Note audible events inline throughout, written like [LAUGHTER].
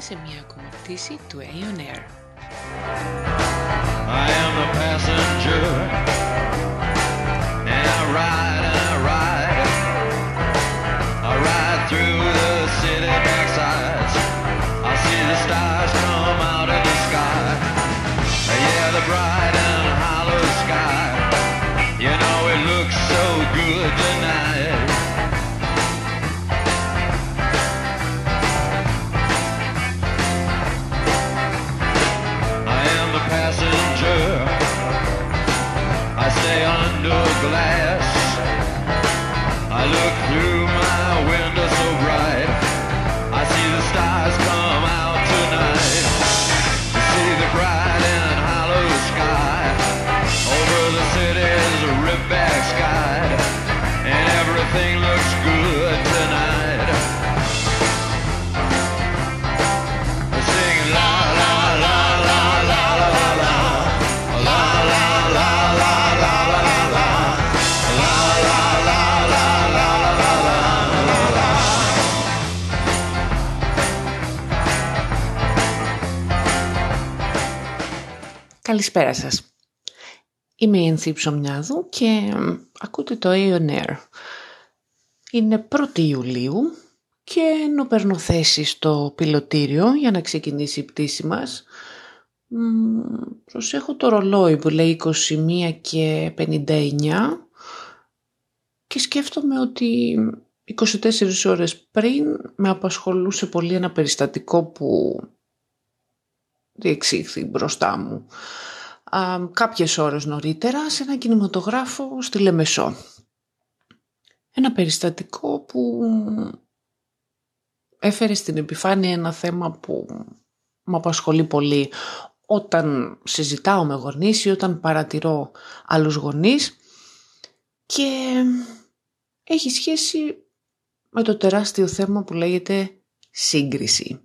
σε μια ακόμα πτήση του Aeon Air. I am the passenger, and I ride and I ride. I ride through the city backsides. I see the stars come out of the sky. Yeah, the bright under glass. I look through Καλησπέρα σας. Είμαι η Ενθή Ψωμιάδου και μ, ακούτε το Aeon Air. Είναι 1η Ιουλίου και ενώ παίρνω θέση στο πιλωτήριο για να ξεκινήσει η πτήση μας, μ, προσέχω το ρολόι που λέει 21 και 59 και σκέφτομαι ότι 24 ώρες πριν με απασχολούσε πολύ ένα περιστατικό που διεξήχθη μπροστά μου. Α, κάποιες ώρες νωρίτερα σε ένα κινηματογράφο στη Λεμεσό. Ένα περιστατικό που έφερε στην επιφάνεια ένα θέμα που με απασχολεί πολύ. Όταν συζητάω με γονείς ή όταν παρατηρώ άλλους γονείς και έχει σχέση με το τεράστιο θέμα που λέγεται σύγκριση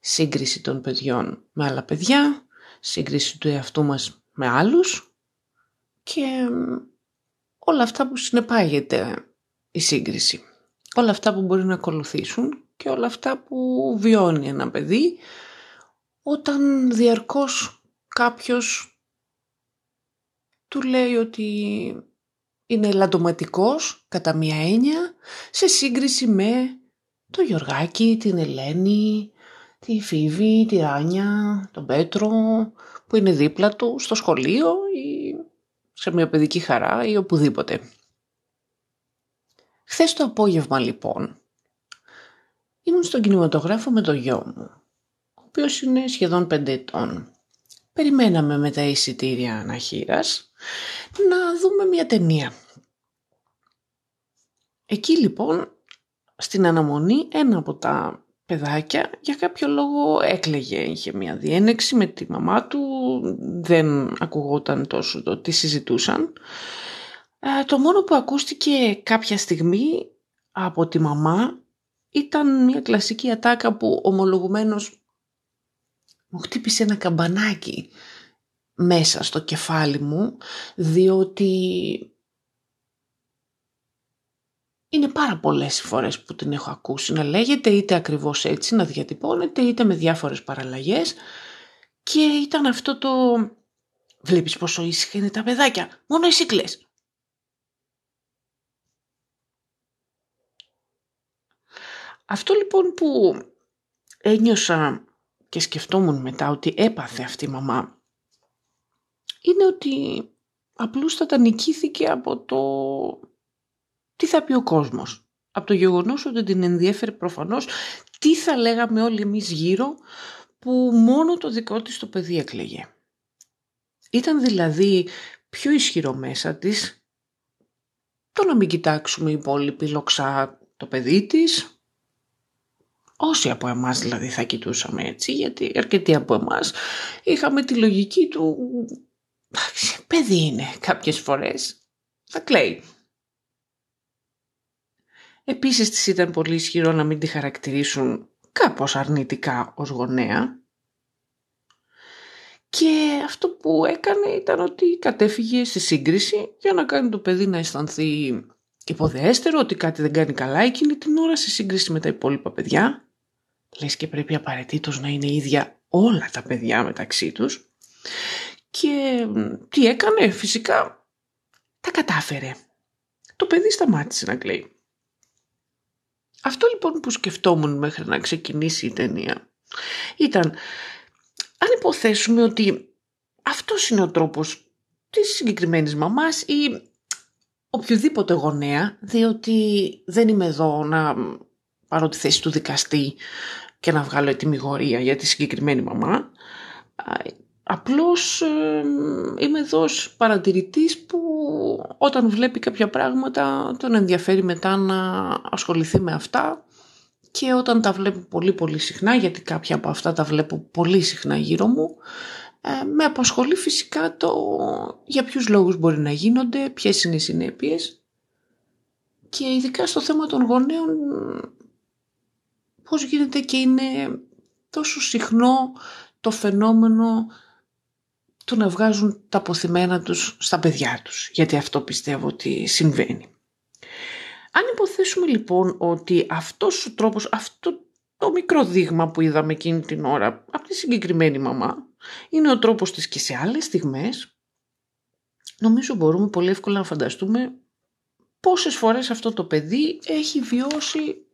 σύγκριση των παιδιών με άλλα παιδιά, σύγκριση του εαυτού μας με άλλους και μ, όλα αυτά που συνεπάγεται η σύγκριση. Όλα αυτά που μπορεί να ακολουθήσουν και όλα αυτά που βιώνει ένα παιδί όταν διαρκώς κάποιος του λέει ότι είναι λαντοματικός κατά μία έννοια σε σύγκριση με το Γιωργάκη, την Ελένη, τη Φίβη, τη Ράνια, τον Πέτρο που είναι δίπλα του στο σχολείο ή σε μια παιδική χαρά ή οπουδήποτε. Χθες το απόγευμα λοιπόν ήμουν στον κινηματογράφο με το γιο μου, ο οποίος είναι σχεδόν πέντε ετών. Περιμέναμε με τα εισιτήρια αναχείρας να δούμε μια ταινία. Εκεί λοιπόν στην αναμονή ένα από τα παιδάκια για κάποιο λόγο έκλαιγε. Είχε μια διένεξη με τη μαμά του, δεν ακουγόταν τόσο το τι συζητούσαν. Ε, το μόνο που ακούστηκε κάποια στιγμή από τη μαμά ήταν μια κλασική ατάκα που ομολογουμένως μου χτύπησε ένα καμπανάκι μέσα στο κεφάλι μου διότι είναι πάρα πολλές οι φορές που την έχω ακούσει να λέγεται είτε ακριβώς έτσι να διατυπώνεται είτε με διάφορες παραλλαγές και ήταν αυτό το βλέπεις πόσο ήσυχα είναι τα παιδάκια μόνο εσύ κλαις. Αυτό λοιπόν που ένιωσα και σκεφτόμουν μετά ότι έπαθε αυτή η μαμά είναι ότι απλούστατα νικήθηκε από το τι θα πει ο κόσμος; Από το γεγονός ότι την ενδιέφερε προφανώς τι θα λέγαμε όλοι εμείς γύρω που μόνο το δικό της το παιδί έκλαιγε. Ήταν δηλαδή πιο ισχυρό μέσα της το να μην κοιτάξουμε οι υπόλοιποι λοξά το παιδί της. Όσοι από εμάς δηλαδή θα κοιτούσαμε έτσι, γιατί αρκετοί από εμάς είχαμε τη λογική του «Εντάξει, παιδί είναι κάποιες φορές, θα κλαίει. Επίσης της ήταν πολύ ισχυρό να μην τη χαρακτηρίσουν κάπως αρνητικά ως γονέα. Και αυτό που έκανε ήταν ότι κατέφυγε στη σύγκριση για να κάνει το παιδί να αισθανθεί υποδέστερο ότι κάτι δεν κάνει καλά εκείνη την ώρα σε σύγκριση με τα υπόλοιπα παιδιά. Λες και πρέπει απαραίτητος να είναι ίδια όλα τα παιδιά μεταξύ τους. Και τι έκανε, φυσικά τα κατάφερε. Το παιδί σταμάτησε να κλαίει. Αυτό λοιπόν που σκεφτόμουν μέχρι να ξεκινήσει η ταινία ήταν αν υποθέσουμε ότι αυτός είναι ο τρόπος της συγκεκριμένης μαμάς ή οποιοδήποτε γονέα, διότι δεν είμαι εδώ να πάρω τη θέση του δικαστή και να βγάλω ετοιμιγορία για τη συγκεκριμένη μαμά. Απλώς είμαι εδώ ως παρατηρητής που όταν βλέπει κάποια πράγματα τον ενδιαφέρει μετά να ασχοληθεί με αυτά και όταν τα βλέπω πολύ πολύ συχνά, γιατί κάποια από αυτά τα βλέπω πολύ συχνά γύρω μου, ε, με απασχολεί φυσικά το για ποιους λόγους μπορεί να γίνονται, ποιες είναι οι συνέπειες και ειδικά στο θέμα των γονέων πώς γίνεται και είναι τόσο συχνό το φαινόμενο του να βγάζουν τα αποθυμένα τους στα παιδιά τους, γιατί αυτό πιστεύω ότι συμβαίνει. Αν υποθέσουμε λοιπόν ότι αυτός ο τρόπος, αυτό το μικρό δείγμα που είδαμε εκείνη την ώρα από τη συγκεκριμένη μαμά, είναι ο τρόπος της και σε άλλες στιγμές, νομίζω μπορούμε πολύ εύκολα να φανταστούμε πόσες φορές αυτό το παιδί έχει βιώσει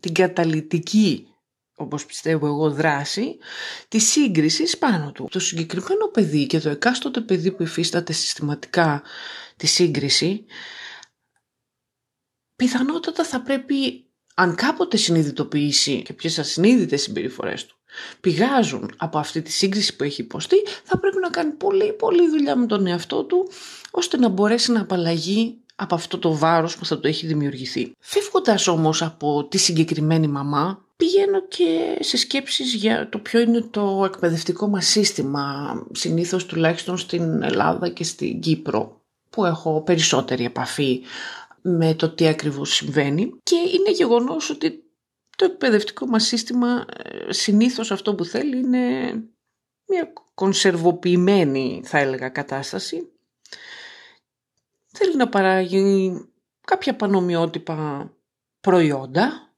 την καταλητική όπως πιστεύω εγώ δράση της σύγκρισης πάνω του. Το συγκεκριμένο παιδί και το εκάστοτε παιδί που υφίσταται συστηματικά τη σύγκριση πιθανότατα θα πρέπει αν κάποτε συνειδητοποιήσει και ποιες ασυνείδητες συμπεριφορές του πηγάζουν από αυτή τη σύγκριση που έχει υποστεί, θα πρέπει να κάνει πολύ πολύ δουλειά με τον εαυτό του, ώστε να μπορέσει να απαλλαγεί από αυτό το βάρος που θα του έχει δημιουργηθεί. Φεύγοντας όμως από τη συγκεκριμένη μαμά, πηγαίνω και σε σκέψεις για το ποιο είναι το εκπαιδευτικό μας σύστημα, συνήθως τουλάχιστον στην Ελλάδα και στην Κύπρο, που έχω περισσότερη επαφή με το τι ακριβώς συμβαίνει και είναι γεγονός ότι το εκπαιδευτικό μας σύστημα ε, συνήθως αυτό που θέλει είναι μια κονσερβοποιημένη θα έλεγα κατάσταση. Θέλει να παράγει κάποια πανομοιότυπα προϊόντα,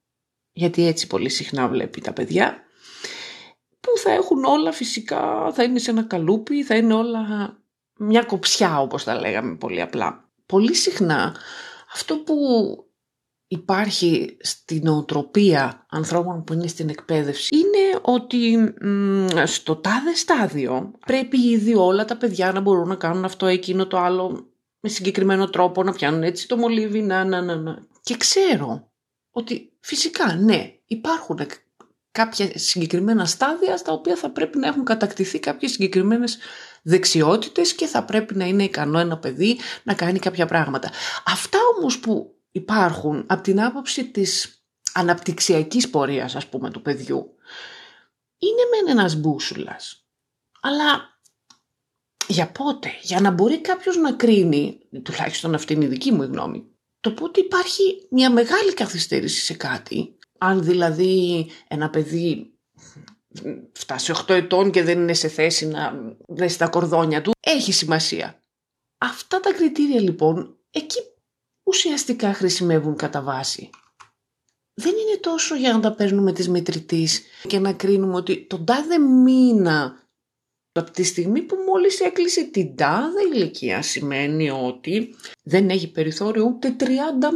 γιατί έτσι πολύ συχνά βλέπει τα παιδιά, που θα έχουν όλα φυσικά, θα είναι σε ένα καλούπι, θα είναι όλα μια κοψιά όπως τα λέγαμε πολύ απλά. Πολύ συχνά αυτό που υπάρχει στην οτροπία ανθρώπων που είναι στην εκπαίδευση είναι ότι στο τάδε στάδιο πρέπει ήδη όλα τα παιδιά να μπορούν να κάνουν αυτό, εκείνο, το άλλο με συγκεκριμένο τρόπο, να πιάνουν έτσι το μολύβι, να, να, να, να. Και ξέρω ότι φυσικά ναι, υπάρχουν κάποια συγκεκριμένα στάδια στα οποία θα πρέπει να έχουν κατακτηθεί κάποιες συγκεκριμένες δεξιότητες και θα πρέπει να είναι ικανό ένα παιδί να κάνει κάποια πράγματα. Αυτά όμως που υπάρχουν από την άποψη της αναπτυξιακής πορείας ας πούμε του παιδιού είναι μεν ένας μπούσουλας αλλά για πότε, για να μπορεί κάποιος να κρίνει, τουλάχιστον αυτή είναι η δική μου γνώμη, το πότε υπάρχει μια μεγάλη καθυστέρηση σε κάτι, αν δηλαδή ένα παιδί φτάσει 8 ετών και δεν είναι σε θέση να δέσει τα κορδόνια του, έχει σημασία. Αυτά τα κριτήρια λοιπόν, εκεί ουσιαστικά χρησιμεύουν κατά βάση. Δεν είναι τόσο για να τα παίρνουμε τις μετρητής και να κρίνουμε ότι τον τάδε μήνα από τη στιγμή που μόλις έκλεισε την τάδε ηλικία σημαίνει ότι δεν έχει περιθώριο ούτε 30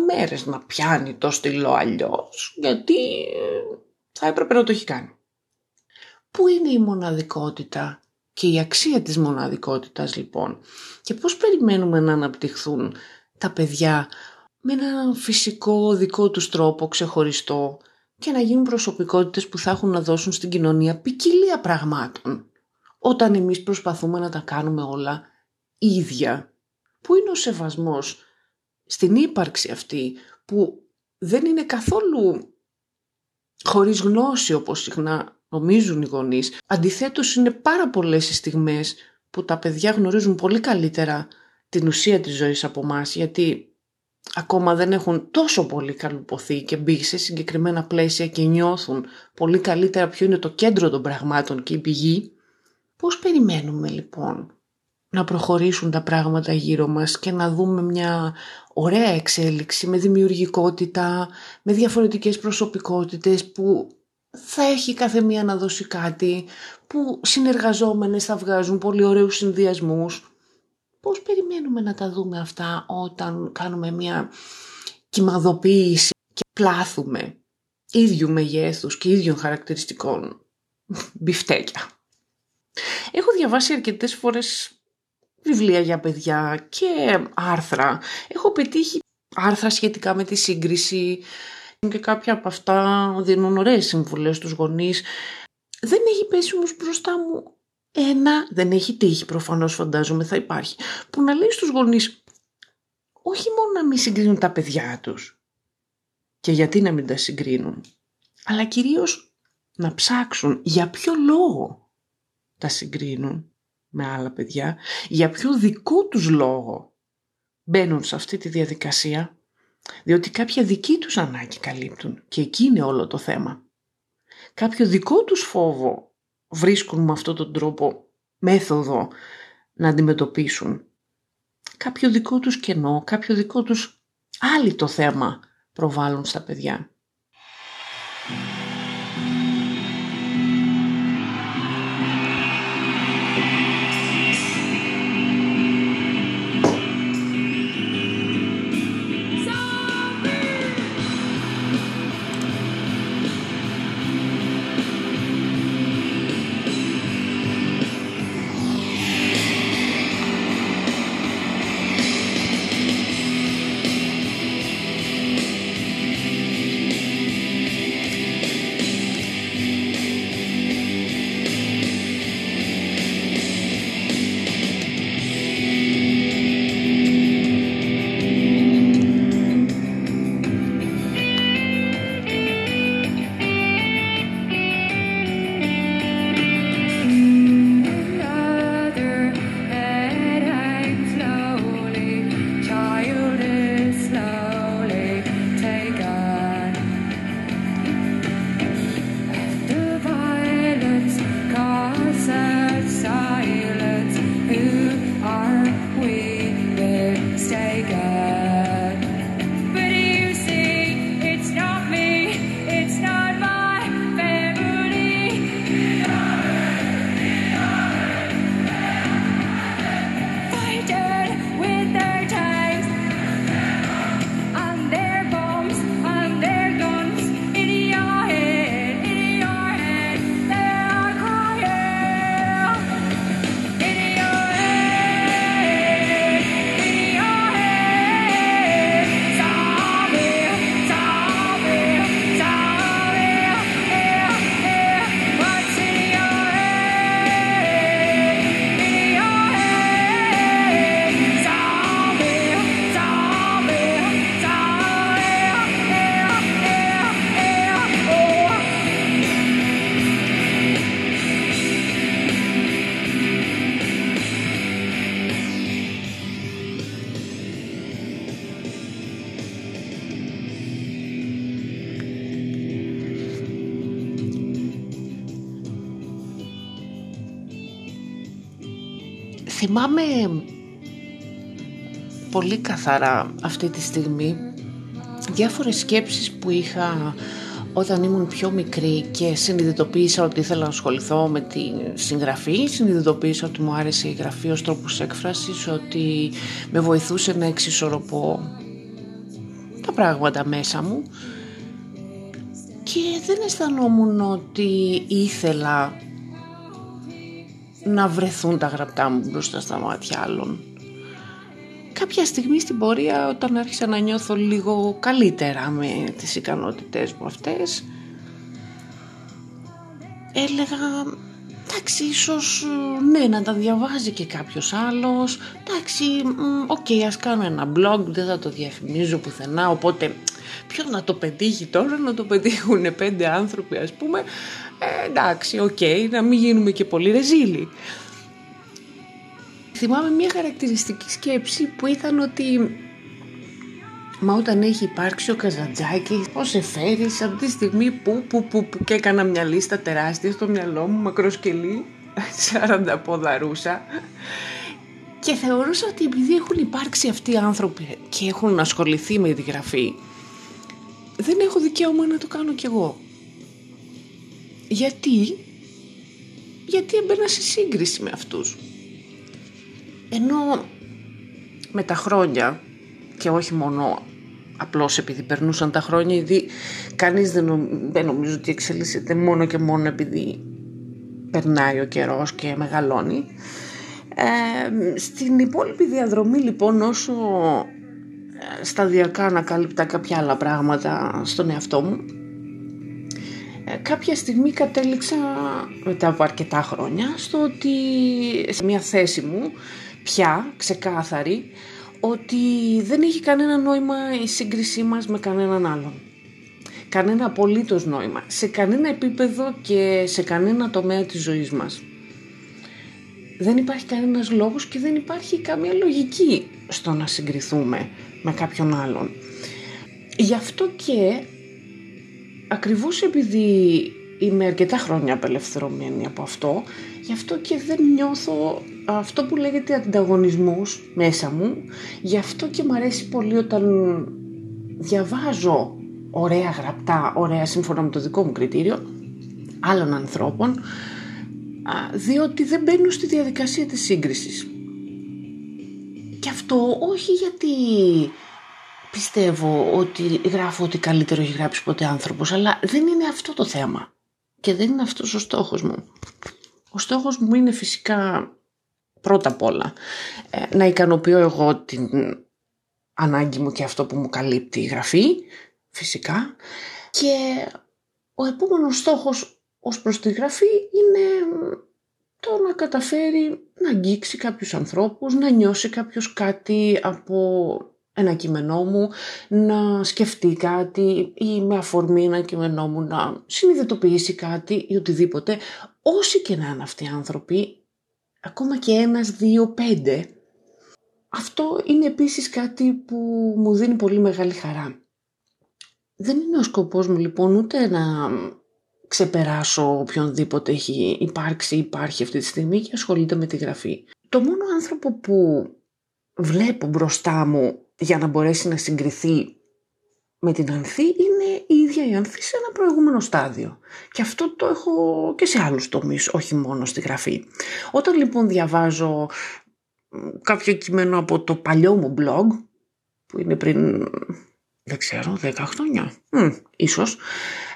μέρες να πιάνει το στυλό αλλιώς, γιατί ε, θα έπρεπε να το έχει κάνει. Πού είναι η μοναδικότητα και η αξία της μοναδικότητας λοιπόν; Και πώς περιμένουμε να αναπτυχθούν τα παιδιά με έναν φυσικό δικό τους τρόπο ξεχωριστό και να γίνουν προσωπικότητες που θα έχουν να δώσουν στην κοινωνία ποικιλία πραγμάτων; Όταν εμείς προσπαθούμε να τα κάνουμε όλα ίδια. Πού είναι ο σεβασμός στην ύπαρξη αυτή που δεν είναι καθόλου χωρίς γνώση όπως συχνά νομίζουν οι γονείς. Αντιθέτως είναι πάρα πολλές οι στιγμές που τα παιδιά γνωρίζουν πολύ καλύτερα την ουσία της ζωής από εμάς, γιατί ακόμα δεν έχουν τόσο πολύ καλουποθεί και μπει σε συγκεκριμένα πλαίσια και νιώθουν πολύ καλύτερα ποιο είναι το κέντρο των πραγμάτων και η πηγή. Πώς περιμένουμε λοιπόν να προχωρήσουν τα πράγματα γύρω μας και να δούμε μια ωραία εξέλιξη με δημιουργικότητα, με διαφορετικές προσωπικότητες που θα έχει κάθε μία να δώσει κάτι, που συνεργαζόμενες θα βγάζουν πολύ ωραίους συνδυασμούς. Πώς περιμένουμε να τα δούμε αυτά όταν κάνουμε μια κυμαδοποίηση και πλάθουμε ίδιου μεγέθους και ίδιων χαρακτηριστικών μπιφτέκια; Έχω διαβάσει αρκετές φορές βιβλία για παιδιά και άρθρα. Έχω πετύχει άρθρα σχετικά με τη σύγκριση και κάποια από αυτά δίνουν ωραίες συμβουλές στους γονείς. Δεν έχει πέσει όμως μπροστά μου ένα, δεν έχει τύχει προφανώς φαντάζομαι θα υπάρχει, που να λέει στους γονείς όχι μόνο να μην συγκρίνουν τα παιδιά τους και γιατί να μην τα συγκρίνουν, αλλά κυρίως να ψάξουν για ποιο λόγο τα συγκρίνουν με άλλα παιδιά, για ποιο δικό τους λόγο μπαίνουν σε αυτή τη διαδικασία, διότι κάποια δική τους ανάγκη καλύπτουν και εκεί είναι όλο το θέμα. Κάποιο δικό τους φόβο βρίσκουν με αυτόν τον τρόπο μέθοδο να αντιμετωπίσουν. Κάποιο δικό τους κενό, κάποιο δικό τους άλλη το θέμα προβάλλουν στα παιδιά. Θυμάμαι πολύ καθαρά αυτή τη στιγμή διάφορες σκέψεις που είχα όταν ήμουν πιο μικρή και συνειδητοποίησα ότι ήθελα να ασχοληθώ με τη συγγραφή, συνειδητοποίησα ότι μου άρεσε η γραφή ως τρόπος έκφρασης, ότι με βοηθούσε να εξισορροπώ τα πράγματα μέσα μου. Και δεν αισθανόμουν ότι ήθελα να βρεθούν τα γραπτά μου μπροστά στα μάτια άλλων. Κάποια στιγμή στην πορεία όταν άρχισα να νιώθω λίγο καλύτερα με τις ικανότητές μου αυτές έλεγα εντάξει ίσως ναι να τα διαβάζει και κάποιος άλλος εντάξει μ, οκ ας κάνω ένα blog δεν θα το διαφημίζω πουθενά οπότε ποιο να το πετύχει τώρα να το πετύχουν πέντε άνθρωποι ας πούμε ε, εντάξει οκ να μην γίνουμε και πολύ ρεζίλοι Θυμάμαι μια χαρακτηριστική σκέψη που ήταν ότι Μα όταν έχει υπάρξει ο Καζαντζάκης, πώς σε φέρεις από τη στιγμή που, που, που, που και έκανα μια λίστα τεράστια στο μυαλό μου, μακροσκελή, [LAUGHS] σαρανταποδαρούσα. Και θεωρούσα ότι επειδή έχουν υπάρξει αυτοί οι άνθρωποι και έχουν ασχοληθεί με τη γραφή, δεν έχω δικαίωμα να το κάνω κι εγώ. Γιατί, γιατί έμπαινα σε σύγκριση με αυτούς; Ενώ με τα χρόνια και όχι μόνο απλώς επειδή περνούσαν τα χρόνια γιατί κανείς δεν, νομ- δεν νομίζω ότι εξελίσσεται μόνο και μόνο επειδή περνάει ο καιρός και μεγαλώνει. Ε, στην υπόλοιπη διαδρομή λοιπόν όσο ε, σταδιακά ανακάλυπτα κάποια άλλα πράγματα στον εαυτό μου ε, κάποια στιγμή κατέληξα μετά από αρκετά χρόνια στο ότι σε μια θέση μου πια ξεκάθαρη ότι δεν έχει κανένα νόημα η σύγκρισή μας με κανέναν άλλον. Κανένα απολύτως νόημα. Σε κανένα επίπεδο και σε κανένα τομέα της ζωής μας. Δεν υπάρχει κανένας λόγος και δεν υπάρχει καμία λογική στο να συγκριθούμε με κάποιον άλλον. Γι' αυτό και ακριβώς επειδή είμαι αρκετά χρόνια απελευθερωμένη από αυτό, γι' αυτό και δεν νιώθω αυτό που λέγεται ανταγωνισμός μέσα μου, γι' αυτό και μου αρέσει πολύ όταν διαβάζω ωραία γραπτά, ωραία σύμφωνα με το δικό μου κριτήριο, άλλων ανθρώπων, α, διότι δεν μπαίνουν στη διαδικασία της σύγκρισης. Και αυτό όχι γιατί πιστεύω ότι γράφω ότι καλύτερο έχει γράψει ποτέ άνθρωπος, αλλά δεν είναι αυτό το θέμα. Και δεν είναι αυτός ο στόχος μου. Ο στόχος μου είναι φυσικά πρώτα απ' όλα ε, να ικανοποιώ εγώ την ανάγκη μου και αυτό που μου καλύπτει η γραφή, φυσικά. Και ο επόμενος στόχος ως προς τη γραφή είναι το να καταφέρει να αγγίξει κάποιους ανθρώπους, να νιώσει κάποιος κάτι από ένα κείμενό μου, να σκεφτεί κάτι ή με αφορμή ένα κείμενό μου να συνειδητοποιήσει κάτι ή οτιδήποτε. Όσοι και να είναι αυτοί οι άνθρωποι, ακόμα και ένας, δύο, πέντε, αυτό είναι επίσης κάτι που μου δίνει πολύ μεγάλη χαρά. Δεν είναι ο σκοπός μου λοιπόν ούτε να ξεπεράσω οποιονδήποτε έχει υπάρξει ή υπάρχει αυτή τη στιγμή και ασχολείται με τη γραφή. Το μόνο άνθρωπο που βλέπω μπροστά μου για να μπορέσει να συγκριθεί με την Ανθή είναι η ίδια η Ανθή σε ένα προηγούμενο στάδιο. Και αυτό το έχω και σε άλλους τομείς, όχι μόνο στη γραφή. Όταν λοιπόν διαβάζω μ, κάποιο κείμενο από το παλιό μου blog, που είναι πριν, δεν ξέρω, 10 χρόνια, μ, ίσως,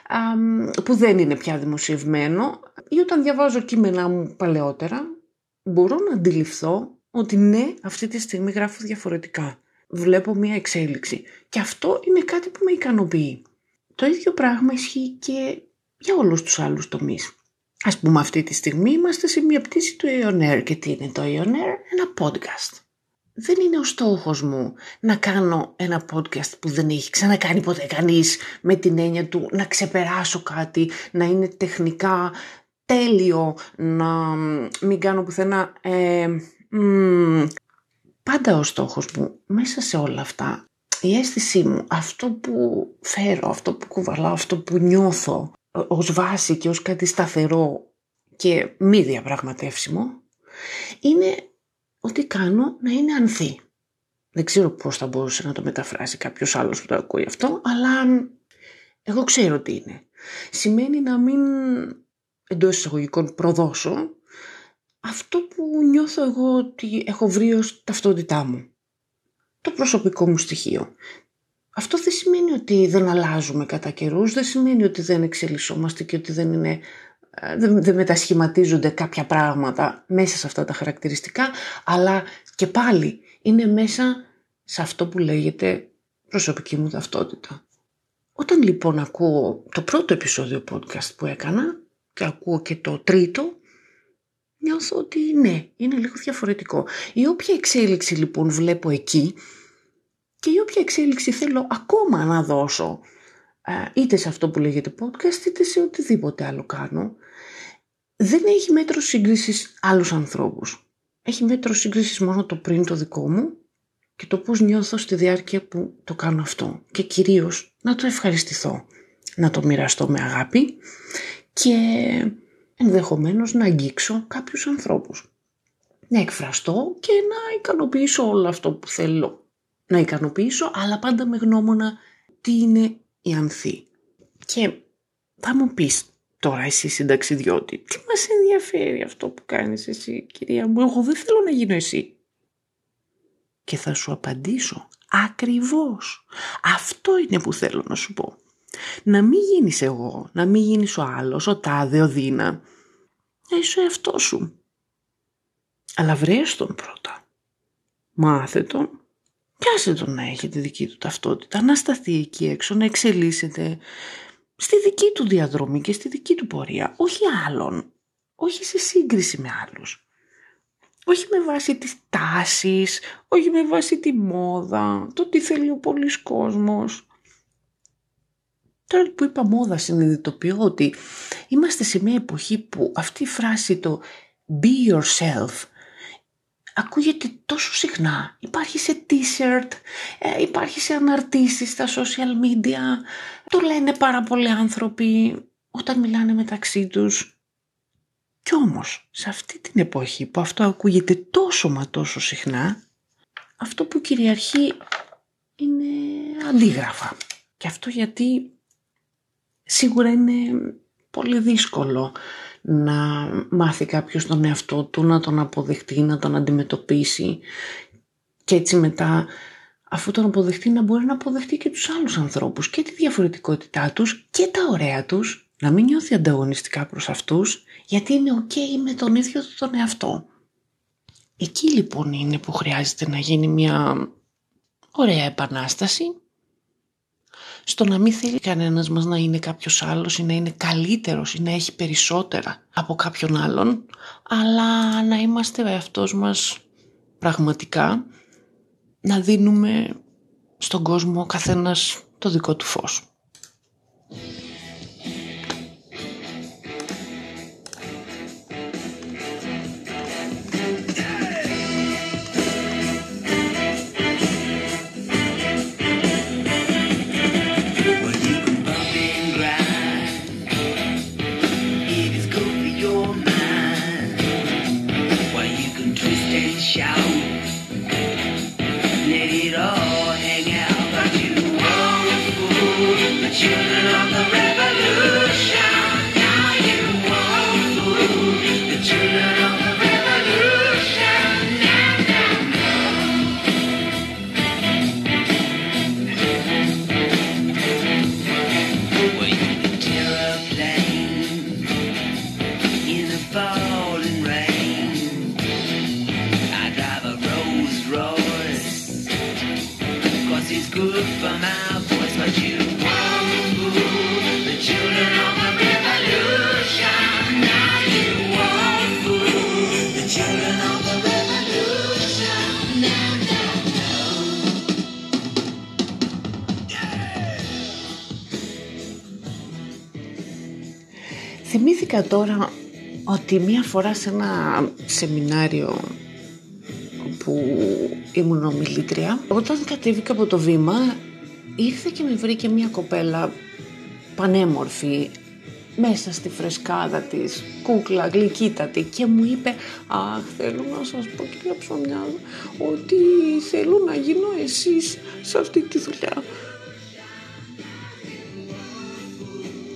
αμ, που δεν είναι πια δημοσιευμένο, ή όταν διαβάζω κείμενά μου παλαιότερα, μπορώ να αντιληφθώ ότι ναι, αυτή τη στιγμή γράφω διαφορετικά. Βλέπω μία εξέλιξη. Και αυτό είναι κάτι που με ικανοποιεί. Το ίδιο πράγμα ισχύει και για όλους τους άλλους τομείς. Ας πούμε αυτή τη στιγμή είμαστε σε μία πτήση του Aeon και τι είναι το Aeon Ένα podcast. Δεν είναι ο στόχος μου να κάνω ένα podcast που δεν έχει ξανακάνει ποτέ κανείς με την έννοια του να ξεπεράσω κάτι, να είναι τεχνικά τέλειο, να μην κάνω πουθενά ε, μ, πάντα ο στόχος μου μέσα σε όλα αυτά, η αίσθησή μου, αυτό που φέρω, αυτό που κουβαλάω, αυτό που νιώθω ε, ως βάση και ως κάτι σταθερό και μη διαπραγματεύσιμο, είναι ότι κάνω να είναι ανθή. Δεν ξέρω πώς θα μπορούσε να το μεταφράσει κάποιος άλλος που το ακούει αυτό, αλλά μ, εγώ ξέρω τι είναι. Σημαίνει να μην εντός εισαγωγικών προδώσω αυτό που νιώθω εγώ ότι έχω βρει ως ταυτότητά μου. Το προσωπικό μου στοιχείο. Αυτό δεν σημαίνει ότι δεν αλλάζουμε κατά καιρούς, δεν σημαίνει ότι δεν εξελισσόμαστε και ότι δεν, είναι, ε, δεν, δεν μετασχηματίζονται κάποια πράγματα μέσα σε αυτά τα χαρακτηριστικά, αλλά και πάλι είναι μέσα σε αυτό που λέγεται προσωπική μου ταυτότητα. Όταν λοιπόν ακούω το πρώτο επεισόδιο podcast που έκανα και ακούω και το τρίτο, νιώθω ότι ναι, είναι λίγο διαφορετικό. Η όποια εξέλιξη λοιπόν βλέπω εκεί και η όποια εξέλιξη θέλω ακόμα να δώσω ε, είτε σε αυτό που λέγεται podcast είτε σε οτιδήποτε άλλο κάνω δεν έχει μέτρο σύγκρισης άλλους ανθρώπους. Έχει μέτρο σύγκρισης μόνο το πριν το δικό μου και το πώς νιώθω στη διάρκεια που το κάνω αυτό. Και κυρίως να το ευχαριστηθώ, να το μοιραστώ με αγάπη και ενδεχομένως να αγγίξω κάποιους ανθρώπους. να εκφραστώ και να ικανοποιήσω όλο αυτό που θέλω να ικανοποιήσω, αλλά πάντα με γνώμονα τι είναι η ανθή. Και θα μου πεις τώρα εσύ συνταξιδιώτη, τι μας ενδιαφέρει αυτό που κάνεις εσύ κυρία μου, εγώ δεν θέλω να γίνω εσύ. Και θα σου απαντήσω, ακριβώς, αυτό είναι που θέλω να σου πω. Να μην γίνεις εγώ, να μην γίνεις ο άλλος, ο τάδε, ο δίνα. Να είσαι ο εαυτός σου. Αλλά βρες τον πρώτα. Μάθε τον. Πιάσε τον να έχει τη δική του ταυτότητα, να σταθεί εκεί έξω, να εξελίσσεται στη δική του διαδρομή και στη δική του πορεία, όχι άλλων, όχι σε σύγκριση με άλλους. Όχι με βάση τις τάσεις, όχι με βάση τη μόδα, το τι θέλει ο πολλής κόσμος. Τώρα που είπα μόδα συνειδητοποιώ ότι είμαστε σε μια εποχή που αυτή η φράση το be yourself ακούγεται τόσο συχνά. Υπάρχει σε t-shirt, ε, υπάρχει σε αναρτήσεις στα social media. Το λένε πάρα πολλοί άνθρωποι όταν μιλάνε μεταξύ τους. Κι όμως, σε αυτή την εποχή που αυτό ακούγεται τόσο μα τόσο συχνά, αυτό που κυριαρχεί είναι αντίγραφα. Και αυτό γιατί σίγουρα είναι πολύ δύσκολο να μάθει κάποιος τον εαυτό του, να τον αποδεχτεί, να τον αντιμετωπίσει και έτσι μετά αφού τον αποδεχτεί να μπορεί να αποδεχτεί και τους άλλους ανθρώπους και τη διαφορετικότητά τους και τα ωραία τους, να μην νιώθει ανταγωνιστικά προς αυτούς γιατί είναι ok με τον ίδιο του τον εαυτό. Εκεί λοιπόν είναι που χρειάζεται να γίνει μια ωραία επανάσταση στο να μην θέλει κανένας μας να είναι κάποιος άλλος ή να είναι καλύτερος ή να έχει περισσότερα από κάποιον άλλον, αλλά να είμαστε ο εαυτός μας πραγματικά, να δίνουμε στον κόσμο ο καθένας το δικό του φως. Θυμήθηκα τώρα ότι μία φορά σε ένα σεμινάριο που ήμουν ομιλήτρια, όταν κατέβηκα από το βήμα ήρθε και με βρήκε μία κοπέλα πανέμορφη μέσα στη φρεσκάδα της, κούκλα, γλυκύτατη και μου είπε «Αχ, θέλω να σας πω κυρία Ψωμιά ότι θέλω να γίνω εσείς σε αυτή τη δουλειά».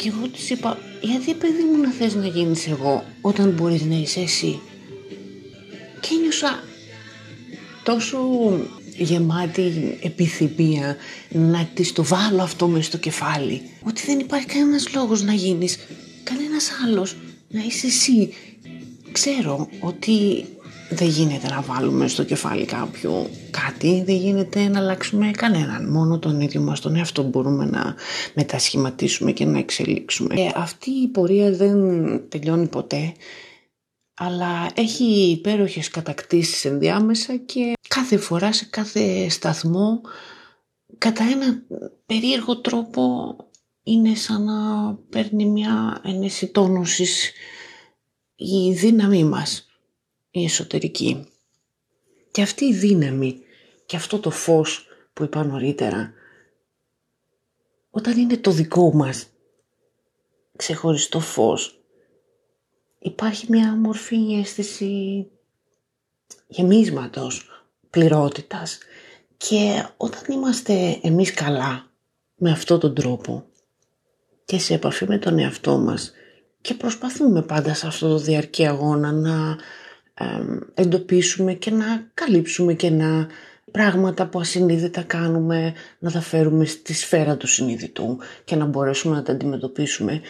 Και εγώ της είπα, γιατί παιδί μου να θες να γίνεις εγώ όταν μπορείς να είσαι εσύ; Και ένιωσα τόσο γεμάτη επιθυμία να της το βάλω αυτό μέσα στο κεφάλι. Ότι δεν υπάρχει κανένας λόγος να γίνεις κανένας άλλος, να είσαι εσύ. Ξέρω ότι δεν γίνεται να βάλουμε στο κεφάλι κάποιου κάτι, δεν γίνεται να αλλάξουμε κανέναν. Μόνο τον ίδιο μας τον εαυτό μπορούμε να μετασχηματίσουμε και να εξελίξουμε. Ε, αυτή η πορεία δεν τελειώνει ποτέ, αλλά έχει υπέροχες κατακτήσεις ενδιάμεσα και κάθε φορά σε κάθε σταθμό κατά ένα περίεργο τρόπο είναι σαν να παίρνει μια ένεση τόνωσης η δύναμή μας η εσωτερική. Και αυτή η δύναμη και αυτό το φως που είπα νωρίτερα, όταν είναι το δικό μας ξεχωριστό φως, υπάρχει μια μορφή αίσθηση γεμίσματος, πληρότητας. Και όταν είμαστε εμείς καλά με αυτόν τον τρόπο και σε επαφή με τον εαυτό μας και προσπαθούμε πάντα σε αυτό το διαρκή αγώνα να εμ, εντοπίσουμε και να καλύψουμε και να πράγματα που ασυνείδητα κάνουμε να τα φέρουμε στη σφαίρα του συνειδητού και να μπορέσουμε να τα αντιμετωπίσουμε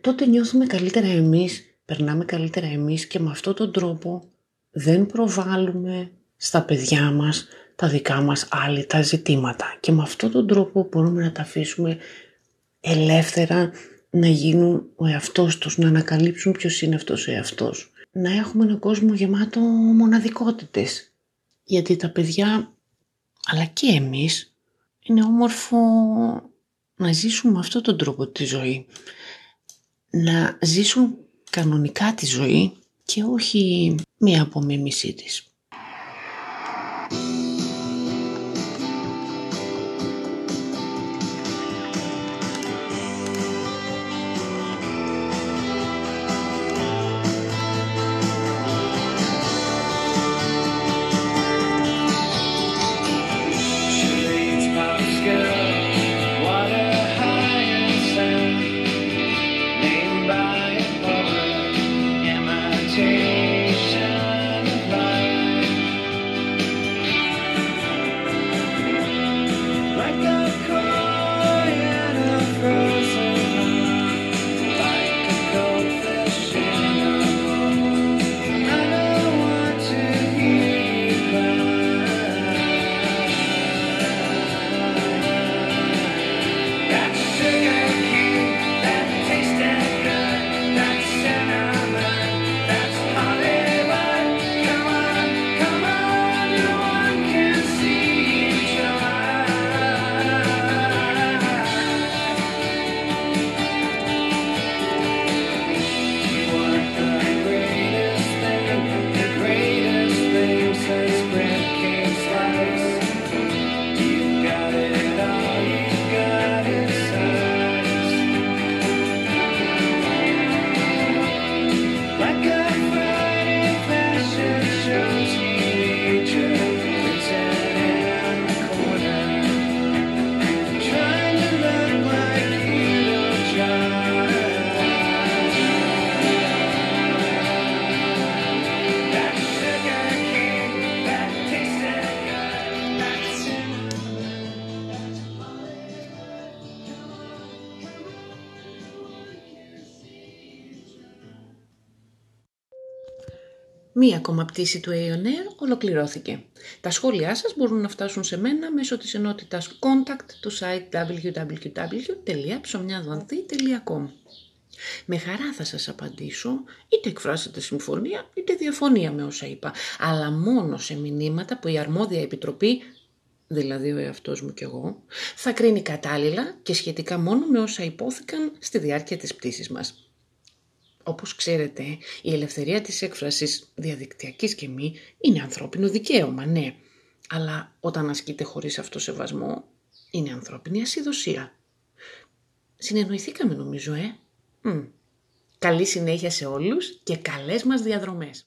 τότε νιώθουμε καλύτερα εμείς, περνάμε καλύτερα εμείς και με αυτόν τον τρόπο δεν προβάλλουμε στα παιδιά μας τα δικά μας άλλη τα ζητήματα και με αυτόν τον τρόπο μπορούμε να τα αφήσουμε ελεύθερα να γίνουν ο εαυτός τους, να ανακαλύψουν ποιος είναι αυτός ο εαυτός. Να έχουμε έναν κόσμο γεμάτο μοναδικότητες. Γιατί τα παιδιά, αλλά και εμείς, είναι όμορφο να ζήσουν με αυτόν τον τρόπο τη ζωή. Να ζήσουν κανονικά τη ζωή και όχι μία απομίμησή της. Μία ακόμα πτήση του Aeon ολοκληρώθηκε. Τα σχόλιά σας μπορούν να φτάσουν σε μένα μέσω της ενότητας contact του site www.ψωμιαδοανθή.com Με χαρά θα σας απαντήσω, είτε εκφράσετε συμφωνία, είτε διαφωνία με όσα είπα, αλλά μόνο σε μηνύματα που η αρμόδια επιτροπή, δηλαδή ο εαυτός μου κι εγώ, θα κρίνει κατάλληλα και σχετικά μόνο με όσα υπόθηκαν στη διάρκεια της πτήσης μας. Όπως ξέρετε, η ελευθερία της έκφρασης διαδικτυακής και μη είναι ανθρώπινο δικαίωμα, ναι. Αλλά όταν ασκείται χωρίς αυτοσεβασμό, είναι ανθρώπινη ασυδοσία. Συνεννοηθήκαμε νομίζω, ε. Μμ. Καλή συνέχεια σε όλους και καλές μας διαδρομές.